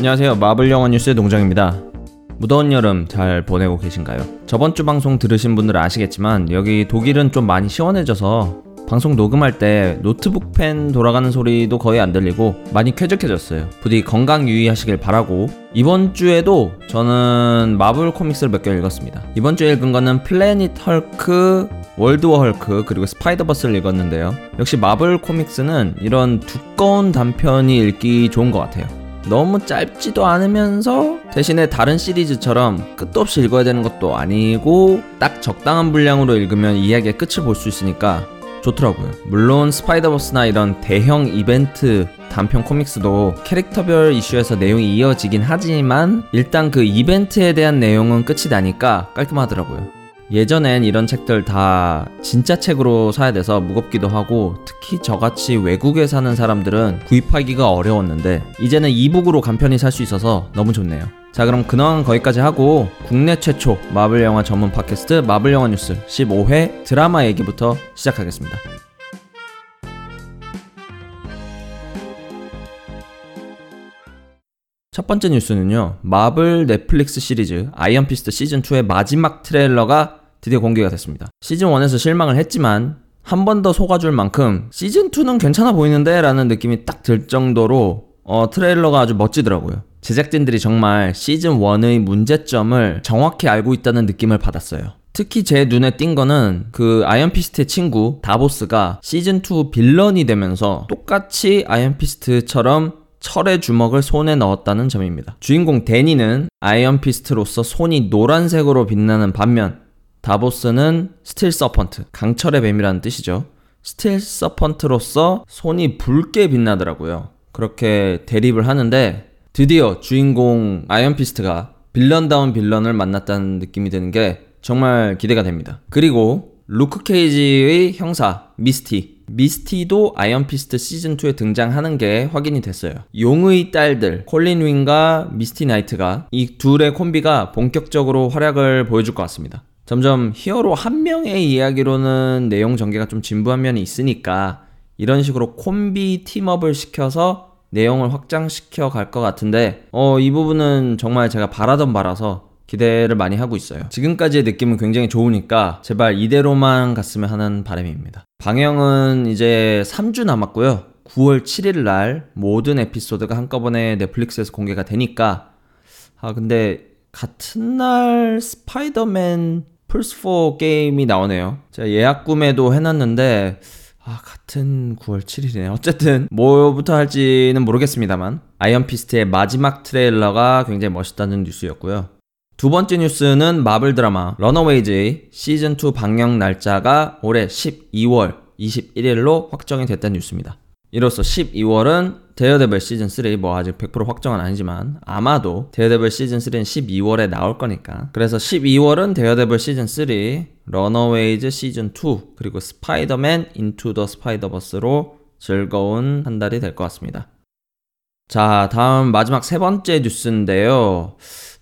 안녕하세요. 마블 영화 뉴스의 동정입니다. 무더운 여름 잘 보내고 계신가요? 저번 주 방송 들으신 분들은 아시겠지만 여기 독일은 좀 많이 시원해져서 방송 녹음할 때 노트북 팬 돌아가는 소리도 거의 안 들리고 많이 쾌적해졌어요. 부디 건강 유의하시길 바라고 이번 주에도 저는 마블 코믹스를 몇 개 읽었습니다. 이번 주에 읽은 거는 플래닛 헐크, 월드워 헐크 그리고 스파이더버스를 읽었는데요. 역시 마블 코믹스는 이런 두꺼운 단편이 읽기 좋은 것 같아요. 너무 짧지도 않으면서 대신에 다른 시리즈처럼 끝도 없이 읽어야 되는 것도 아니고 딱 적당한 분량으로 읽으면 이야기의 끝을 볼 수 있으니까 좋더라고요. 물론 스파이더버스나 이런 대형 이벤트 단편 코믹스도 캐릭터별 이슈에서 내용이 이어지긴 하지만 일단 그 이벤트에 대한 내용은 끝이 나니까 깔끔하더라고요. 예전엔 이런 책들 다 진짜 책으로 사야 돼서 무겁기도 하고 특히 저같이 외국에 사는 사람들은 구입하기가 어려웠는데 이제는 이북으로 간편히 살 수 있어서 너무 좋네요. 자 그럼 근황은 거기까지 하고 국내 최초 마블 영화 전문 팟캐스트 마블 영화 뉴스 15회 드라마 얘기부터 시작하겠습니다. 첫 번째 뉴스는요. 마블 넷플릭스 시리즈 아이언 피스트 시즌 2의 마지막 트레일러가 드디어 공개가 됐습니다. 시즌 1에서 실망을 했지만 한 번 더 속아줄 만큼 시즌 2는 괜찮아 보이는데 라는 느낌이 딱 들 정도로 어, 트레일러가 아주 멋지더라고요. 제작진들이 정말 시즌 1의 문제점을 정확히 알고 있다는 느낌을 받았어요. 특히 제 눈에 띈 거는 그 아이언피스트의 친구 다보스가 시즌2 villain이 되면서 똑같이 아이언피스트처럼 철의 주먹을 손에 넣었다는 점입니다. 주인공 데니는 아이언피스트로서 손이 노란색으로 빛나는 반면 다보스는 Steel Serpent, 강철의 뱀이라는 뜻이죠. Steel Serpent로서 손이 붉게 빛나더라고요. 그렇게 대립을 하는데 드디어 주인공 아이언 피스트가 villain다운 villain을 만났다는 느낌이 드는 게 정말 기대가 됩니다. 그리고 루크 케이지의 형사 미스티 미스티도 아이언 피스트 시즌 2에 등장하는 게 확인이 됐어요. 용의 딸들 콜린 윙과 미스티 나이트가 이 둘의 콤비가 본격적으로 활약을 보여줄 것 같습니다. 점점 히어로 한 명의 이야기로는 내용 전개가 좀 진부한 면이 있으니까 이런 식으로 콤비 팀업을 시켜서 내용을 확장시켜 갈 것 같은데 어, 이 부분은 정말 제가 바라던 바라서 기대를 많이 하고 있어요. 지금까지의 느낌은 굉장히 좋으니까 제발 이대로만 갔으면 하는 바람입니다. 방영은 이제 3주 남았고요. 9월 7일 날 모든 에피소드가 한꺼번에 넷플릭스에서 공개가 되니까 아 근데 같은 날 스파이더맨 플스4 게임이 나오네요. 제가 예약 구매도 해놨는데, 아, 같은 9월 7일이네. 어쨌든, 뭐부터 할지는 모르겠습니다만, 아이언피스트의 마지막 트레일러가 굉장히 멋있다는 뉴스였고요. 두 번째 뉴스는 마블 드라마 러너웨이즈의 시즌2 방영 날짜가 올해 12월 21일로 확정이 됐다는 뉴스입니다. 이로써 12월은 데어데블 시즌 3, 뭐 아직 100% 확정은 아니지만 아마도 데어데블 시즌 3는 12월에 나올 거니까. 그래서 12월은 데어데블 시즌 3, 러너웨이즈 시즌 2, 그리고 스파이더맨 인투 더 스파이더버스로 즐거운 한 달이 될 것 같습니다. 자, 다음 마지막 세 번째 뉴스인데요.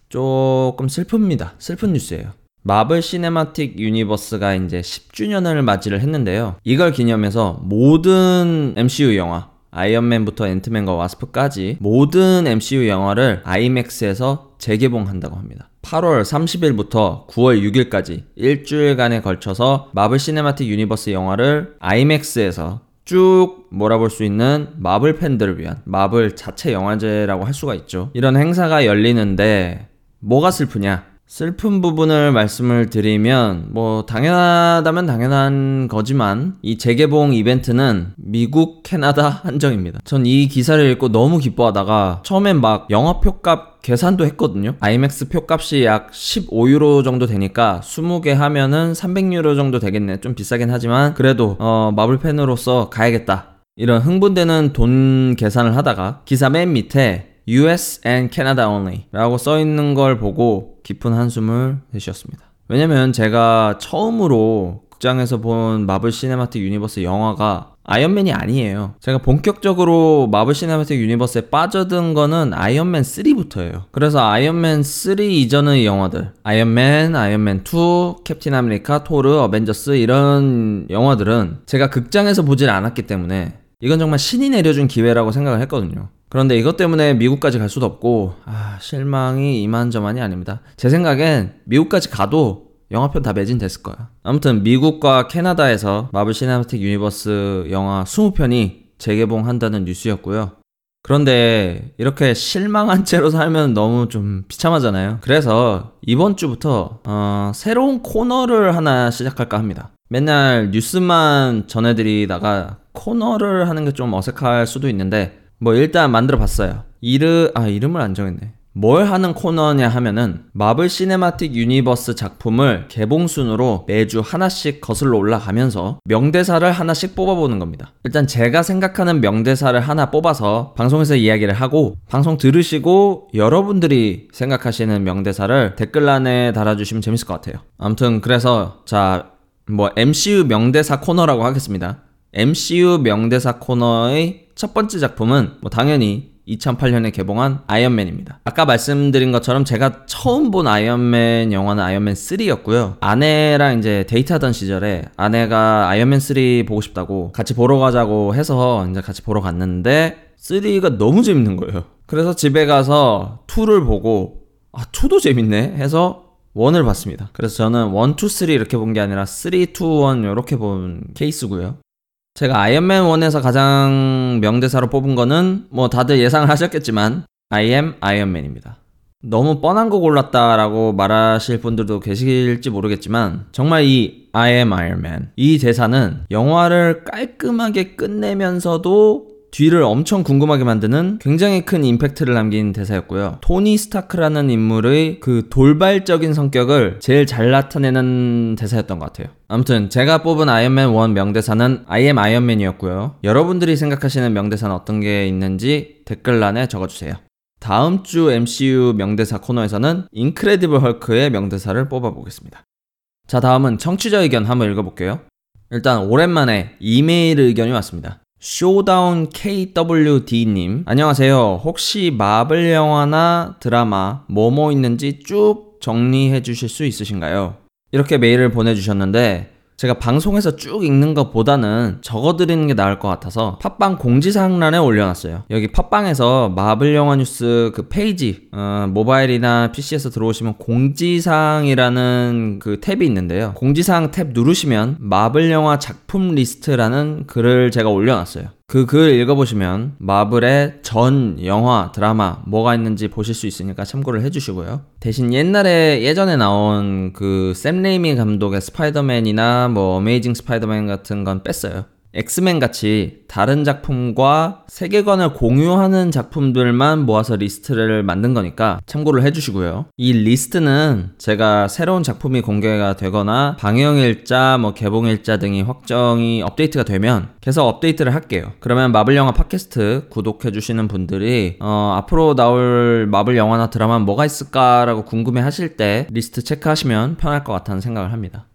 조금 슬픕니다. 슬픈 뉴스예요. 마블 시네마틱 유니버스가 이제 10주년을 맞이를 했는데요. 이걸 기념해서 모든 MCU 영화, 아이언맨부터 앤트맨과 와스프까지 모든 MCU 영화를 아이맥스에서 재개봉한다고 합니다. 8월 30일부터 9월 6일까지 일주일간에 걸쳐서 마블 시네마틱 유니버스 영화를 아이맥스에서 쭉 몰아볼 수 있는 마블 팬들을 위한 마블 자체 영화제라고 할 수가 있죠. 이런 행사가 열리는데 뭐가 슬프냐? 슬픈 부분을 말씀을 드리면 뭐 당연하다면 당연한 거지만 이 재개봉 이벤트는 미국, 캐나다 한정입니다. 전 이 기사를 읽고 너무 기뻐하다가 처음엔 막 영화 표값 계산도 했거든요. 아이맥스 표값이 약 15유로 정도 되니까 20개 하면은 300유로 정도 되겠네. 좀 비싸긴 하지만 그래도 어 마블 팬으로서 가야겠다. 이런 흥분되는 돈 계산을 하다가 기사 맨 밑에 US and Canada only 라고 써 있는 걸 보고 깊은 한숨을 내쉬었습니다. 왜냐면 제가 처음으로 극장에서 본 마블 시네마틱 유니버스 영화가 아이언맨이 아니에요. 제가 본격적으로 마블 시네마틱 유니버스에 빠져든 거는 아이언맨 3부터예요. 그래서 아이언맨 3 이전의 영화들, 아이언맨, 아이언맨 2, 캡틴 아메리카, 토르, 어벤져스 이런 영화들은 제가 극장에서 보질 않았기 때문에 이건 정말 신이 내려준 기회라고 생각을 했거든요. 그런데 이것 때문에 미국까지 갈 수도 없고, 아, 실망이 이만저만이 아닙니다. 제 생각엔 미국까지 가도 영화표 다 매진됐을 거야. 아무튼 미국과 캐나다에서 마블 시네마틱 유니버스 영화 20편이 재개봉한다는 뉴스였고요. 그런데 이렇게 실망한 채로 살면 너무 좀 비참하잖아요. 그래서 이번 주부터 어, 새로운 코너를 하나 시작할까 합니다. 맨날 뉴스만 전해드리다가 코너를 하는 게 좀 어색할 수도 있는데 뭐 일단 만들어 봤어요. 이르 아 이름을 안 정했네. 뭘 하는 코너냐 하면은 마블 시네마틱 유니버스 작품을 개봉 순으로 매주 하나씩 거슬러 올라가면서 명대사를 하나씩 뽑아보는 겁니다. 일단 제가 생각하는 명대사를 하나 뽑아서 방송에서 이야기를 하고 방송 들으시고 여러분들이 생각하시는 명대사를 댓글란에 달아주시면 재밌을 것 같아요. 아무튼 그래서 자 뭐 MCU 명대사 코너라고 하겠습니다. MCU 명대사 코너의 첫 번째 작품은 뭐 당연히 2008년에 개봉한 아이언맨입니다. 아까 말씀드린 것처럼 제가 처음 본 아이언맨 영화는 아이언맨 3였고요. 아내랑 이제 데이트하던 시절에 아내가 아이언맨 3 보고 싶다고 같이 보러 가자고 해서 이제 같이 보러 갔는데 3가 너무 재밌는 거예요. 그래서 집에 가서 2를 보고 아 2도 재밌네 해서 1을 봤습니다. 그래서 저는 1, 2, 3 이렇게 본 게 아니라 3, 2, 1 이렇게 본 케이스고요. 제가 아이언맨 1에서 가장 명대사로 뽑은 거는 뭐 다들 예상을 하셨겠지만 I am Iron Man입니다. 너무 뻔한 거 골랐다라고 말하실 분들도 계실지 모르겠지만 정말 이 I am Iron Man 이 대사는 영화를 깔끔하게 끝내면서도 뒤를 엄청 궁금하게 만드는 굉장히 큰 임팩트를 남긴 대사였고요. 토니 스타크라는 인물의 그 돌발적인 성격을 제일 잘 나타내는 대사였던 것 같아요. 아무튼 제가 뽑은 아이언맨 1 명대사는 I am Iron Man이었고요. 여러분들이 생각하시는 명대사는 어떤 게 있는지 댓글란에 적어주세요. 다음 주 MCU 명대사 코너에서는 인크레디블 헐크의 명대사를 뽑아보겠습니다. 자, 다음은 청취자 의견 한번 읽어볼게요. 일단 오랜만에 이메일 의견이 왔습니다. 쇼다운 KWD님, 안녕하세요. 혹시 마블 영화나 드라마 뭐뭐 있는지 쭉 정리해 주실 수 있으신가요? 이렇게 메일을 보내주셨는데, 제가 방송에서 쭉 읽는 것보다는 적어드리는 게 나을 것 같아서 팟빵 공지사항란에 올려놨어요. 여기 팟빵에서 마블 영화 뉴스 그 페이지 어, 모바일이나 PC에서 들어오시면 공지사항이라는 그 탭이 있는데요. 공지사항 탭 누르시면 마블 영화 작품 리스트라는 글을 제가 올려놨어요. 그 글 읽어보시면 마블의 전 영화, 드라마 뭐가 있는지 보실 수 있으니까 참고를 해주시고요. 대신 옛날에 예전에 나온 그 샘 레이미 감독의 스파이더맨이나 뭐 어메이징 스파이더맨 같은 건 뺐어요. 엑스맨 같이 다른 작품과 세계관을 공유하는 작품들만 모아서 리스트를 만든 거니까 참고를 해주시고요. 이 리스트는 제가 새로운 작품이 공개가 되거나 방영일자, 뭐 개봉일자 등이 확정이 업데이트가 되면 계속 업데이트를 할게요. 그러면 마블 영화 팟캐스트 구독해주시는 분들이 어, 앞으로 나올 마블 영화나 드라마 뭐가 있을까라고 궁금해 하실 때 리스트 체크하시면 편할 것 같다는 생각을 합니다.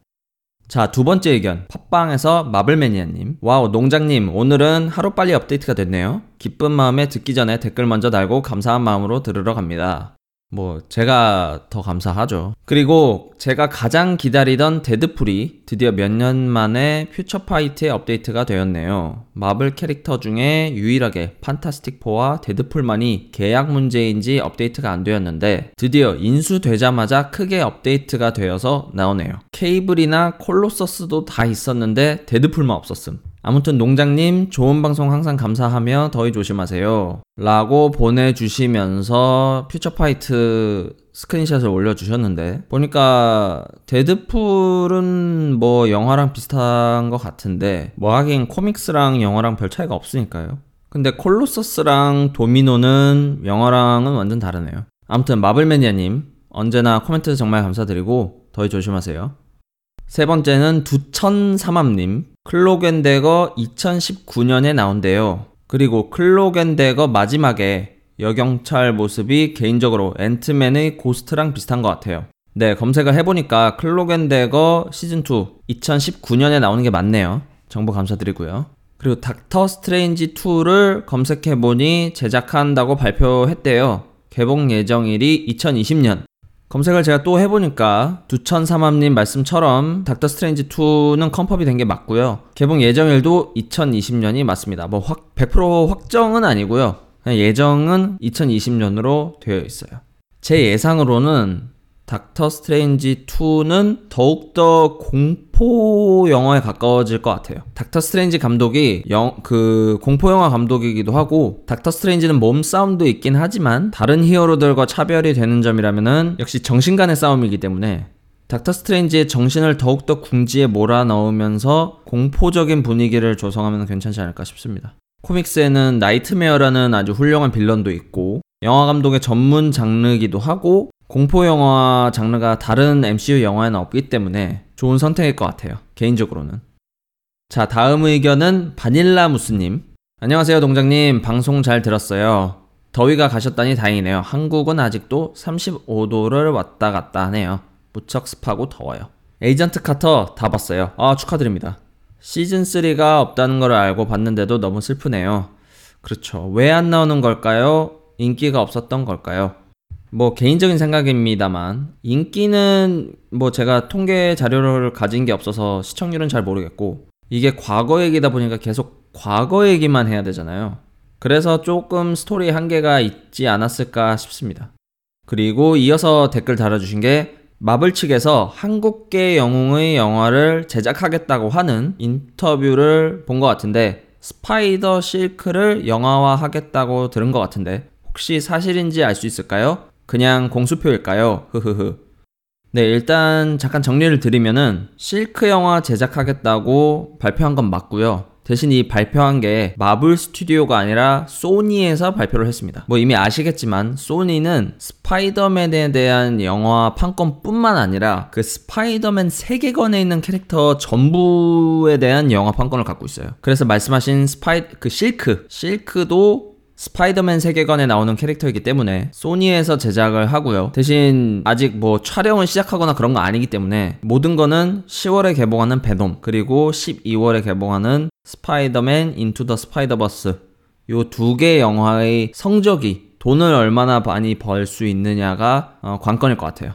자, 두 번째 의견. 팟빵에서 마블매니아님. 와우, 농장님, 오늘은 하루빨리 업데이트가 됐네요. 기쁜 마음에 듣기 전에 댓글 먼저 달고 감사한 마음으로 들으러 갑니다. 뭐 제가 더 감사하죠. 그리고 제가 가장 기다리던 데드풀이 드디어 몇 년 만에 퓨처파이트에 업데이트가 되었네요. 마블 캐릭터 중에 유일하게 판타스틱4와 데드풀만이 계약 문제인지 업데이트가 안 되었는데 드디어 인수되자마자 크게 업데이트가 되어서 나오네요. 케이블이나 콜로서스도 다 있었는데 데드풀만 없었음. 아무튼 농장님 좋은 방송 항상 감사하며 더위 조심하세요. 라고 보내주시면서 퓨처파이트 스크린샷을 올려주셨는데 보니까 데드풀은 뭐 영화랑 비슷한 것 같은데 뭐 하긴 코믹스랑 영화랑 별 차이가 없으니까요. 근데 콜로서스랑 도미노는 영화랑은 완전 다르네요. 아무튼 마블매니아님 언제나 코멘트 정말 감사드리고 더위 조심하세요. 세 번째는 두천삼함님. 클록 앤 대거 2019년에 나온대요. 그리고 클록 앤 대거 마지막에 여경찰 모습이 개인적으로 앤트맨의 고스트랑 비슷한 것 같아요. 네, 검색을 해보니까 클록 앤 대거 시즌2 2019년에 나오는 게 맞네요. 정보 감사드리고요. 그리고 닥터 스트레인지 2를 검색해보니 제작한다고 발표했대요. 개봉 예정일이 2020년. 검색을 제가 또 해보니까 두천삼함님 말씀처럼 닥터 스트레인지 2는 confirm이 된 게 맞고요. 개봉 예정일도 2020년이 맞습니다. 뭐 확, 100% 확정은 아니고요. 예정은 2020년으로 되어 있어요. 제 예상으로는 닥터 스트레인지 2는 더욱더 공포 영화에 가까워질 것 같아요. 닥터 스트레인지 감독이 영, 그 공포 영화 감독이기도 하고 닥터 스트레인지는 몸 싸움도 있긴 하지만 다른 히어로들과 차별이 되는 점이라면은 역시 정신 간의 싸움이기 때문에 닥터 스트레인지의 정신을 더욱더 궁지에 몰아넣으면서 공포적인 분위기를 조성하면 괜찮지 않을까 싶습니다. 코믹스에는 나이트메어라는 아주 훌륭한 빌런도 있고 영화 감독의 전문 장르기도 하고 공포 영화 장르가 다른 MCU 영화에는 없기 때문에 좋은 선택일 것 같아요. 개인적으로는. 자, 다음 의견은 바닐라 무스님. 안녕하세요, 농장님. 방송 잘 들었어요. 더위가 가셨다니 다행이네요. 한국은 아직도 35도를 왔다 갔다 하네요. 무척 습하고 더워요. 에이전트 카터 다 봤어요. 아, 축하드립니다. 시즌3가 없다는 걸 알고 봤는데도 너무 슬프네요. 그렇죠. 왜 안 나오는 걸까요? 인기가 없었던 걸까요? 뭐 개인적인 생각입니다만 인기는 뭐 제가 통계 자료를 가진 게 없어서 시청률은 잘 모르겠고 이게 과거 얘기다 보니까 계속 과거 얘기만 해야 되잖아요. 그래서 조금 스토리 한계가 있지 않았을까 싶습니다. 그리고 이어서 댓글 달아주신 게 마블 측에서 한국계 영웅의 영화를 제작하겠다고 하는 인터뷰를 본 것 같은데 스파이더 실크를 영화화 하겠다고 들은 것 같은데 혹시 사실인지 알 수 있을까요? 그냥 공수표일까요? 흐흐흐. 네, 일단 잠깐 정리를 드리면은 실크 영화 제작하겠다고 발표한 건 맞고요. 대신 이 발표한 게 마블 스튜디오가 아니라 소니에서 발표를 했습니다. 뭐 이미 아시겠지만 소니는 스파이더맨에 대한 영화 판권뿐만 아니라 그 스파이더맨 세계관에 있는 캐릭터 전부에 대한 영화 판권을 갖고 있어요. 그래서 말씀하신 스파이 그 실크, 실크도 스파이더맨 세계관에 나오는 캐릭터이기 때문에 소니에서 제작을 하고요. 대신 아직 뭐 촬영을 시작하거나 그런 거 아니기 때문에 모든 거는 10월에 개봉하는 베놈 그리고 12월에 개봉하는 스파이더맨 인투 더 스파이더버스 요 두개 영화의 성적이 돈을 얼마나 많이 벌 수 있느냐가 어, 관건일 것 같아요.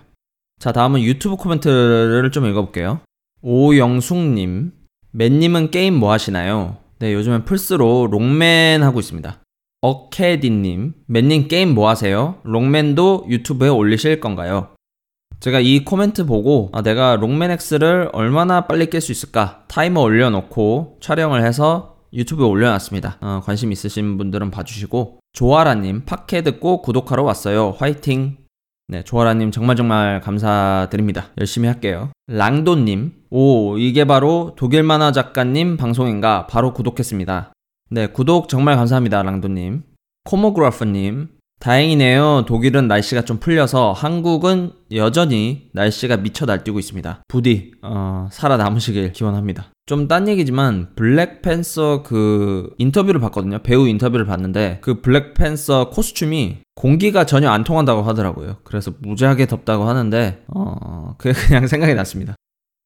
자 다음은 유튜브 코멘트를 좀 읽어볼게요. 오영숙님 맨님은 게임 뭐 하시나요? 네 요즘엔 플스로 록맨 하고 있습니다. 어캐디님, 맨님 게임 뭐 하세요? 록맨도 유튜브에 올리실 건가요? 제가 이 코멘트 보고 아, 내가 록맨 X를 얼마나 빨리 깰 수 있을까 타이머 올려놓고 촬영을 해서 유튜브에 올려놨습니다. 어, 관심 있으신 분들은 봐주시고 조아라님 팟캐 듣고 구독하러 왔어요. 화이팅! 네, 조아라님 정말 정말 감사드립니다. 열심히 할게요. 랑도님, 오 이게 바로 독일 만화 작가님 방송인가 바로 구독했습니다. 네, 구독 정말 감사합니다, 랑도님. 코모그라프님, 다행이네요. 독일은 날씨가 좀 풀려서 한국은 여전히 날씨가 미쳐 날뛰고 있습니다. 부디, 어, 살아남으시길 기원합니다. 좀 딴 얘기지만, 블랙팬서 그 인터뷰를 봤거든요. 배우 인터뷰를 봤는데, 그 블랙팬서 코스튬이 공기가 전혀 안 통한다고 하더라고요. 그래서 무지하게 덥다고 하는데, 어, 그게 그냥 생각이 났습니다.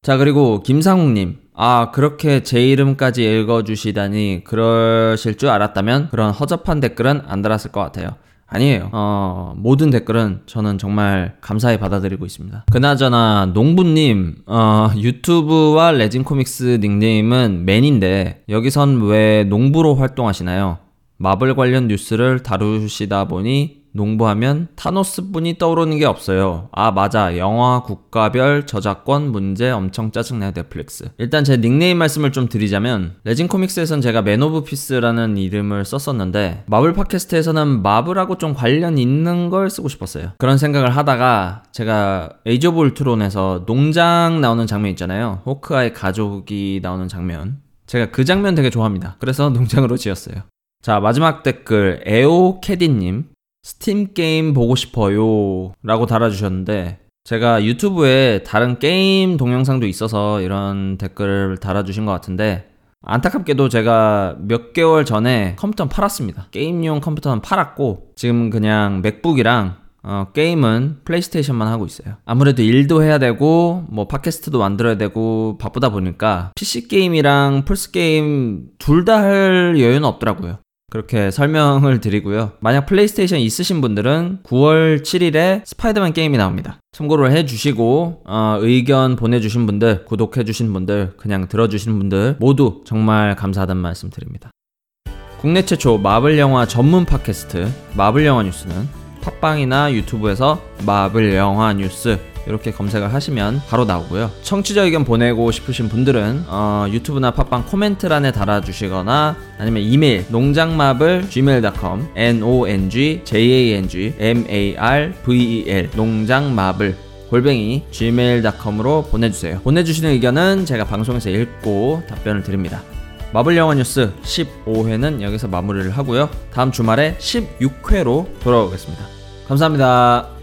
자, 그리고 김상욱님. 아, 그렇게 제 이름까지 읽어주시다니 그러실 줄 알았다면 그런 허접한 댓글은 안 달았을 것 같아요. 아니에요. 어, 모든 댓글은 저는 정말 감사히 받아들이고 있습니다. 그나저나, 농부님, 어, 유튜브와 레진 코믹스 닉네임은 맨인데, 여기선 왜 농부로 활동하시나요? 마블 관련 뉴스를 다루시다 보니 농부하면 타노스 뿐이 떠오르는 게 없어요. 아, 맞아. 영화 국가별 저작권 문제 엄청 짜증나요, 넷플릭스. 일단 제 닉네임 말씀을 좀 드리자면, 레진 코믹스에선 제가 맨 오브 피스라는 이름을 썼었는데, 마블 팟캐스트에서는 마블하고 좀 관련 있는 걸 쓰고 싶었어요. 그런 생각을 하다가, 제가 에이지 오브 울트론에서 농장 나오는 장면 있잖아요. 호크아이의 가족이 나오는 장면. 제가 그 장면 되게 좋아합니다. 그래서 농장으로 지었어요. 자, 마지막 댓글, 에오캐디님. 스팀 게임 보고 싶어요. 라고 달아주셨는데, 제가 유튜브에 다른 게임 동영상도 있어서 이런 댓글을 달아주신 것 같은데, 안타깝게도 제가 몇 개월 전에 컴퓨터는 팔았습니다. 게임용 컴퓨터는 팔았고, 지금 그냥 맥북이랑 어, 게임은 플레이스테이션만 하고 있어요. 아무래도 일도 해야 되고, 뭐, 팟캐스트도 만들어야 되고, 바쁘다 보니까, PC게임이랑 플스 게임 둘 다 할 여유는 없더라고요. 그렇게 설명을 드리고요. 만약 플레이스테이션 있으신 분들은 9월 7일에 스파이더맨 게임이 나옵니다. 참고를 해주시고 어, 의견 보내주신 분들, 구독해주신 분들, 그냥 들어주신 분들 모두 정말 감사하다는 말씀 드립니다. 국내 최초 마블 영화 전문 팟캐스트 마블 영화 뉴스는 팟빵이나 유튜브에서 마블 영화 뉴스 이렇게 검색을 하시면 바로 나오고요. 청취자 의견 보내고 싶으신 분들은 어, 유튜브나 팟빵 코멘트란에 달아주시거나 아니면 이메일 농장마블 gmail.com n o n g j a n g m a r v e l 농장마블 골뱅이 gmail.com으로 보내주세요. 보내주시는 의견은 제가 방송에서 읽고 답변을 드립니다. 마블 영화 뉴스 15회는 여기서 마무리를 하고요. 다음 주말에 16회로 돌아오겠습니다. 감사합니다.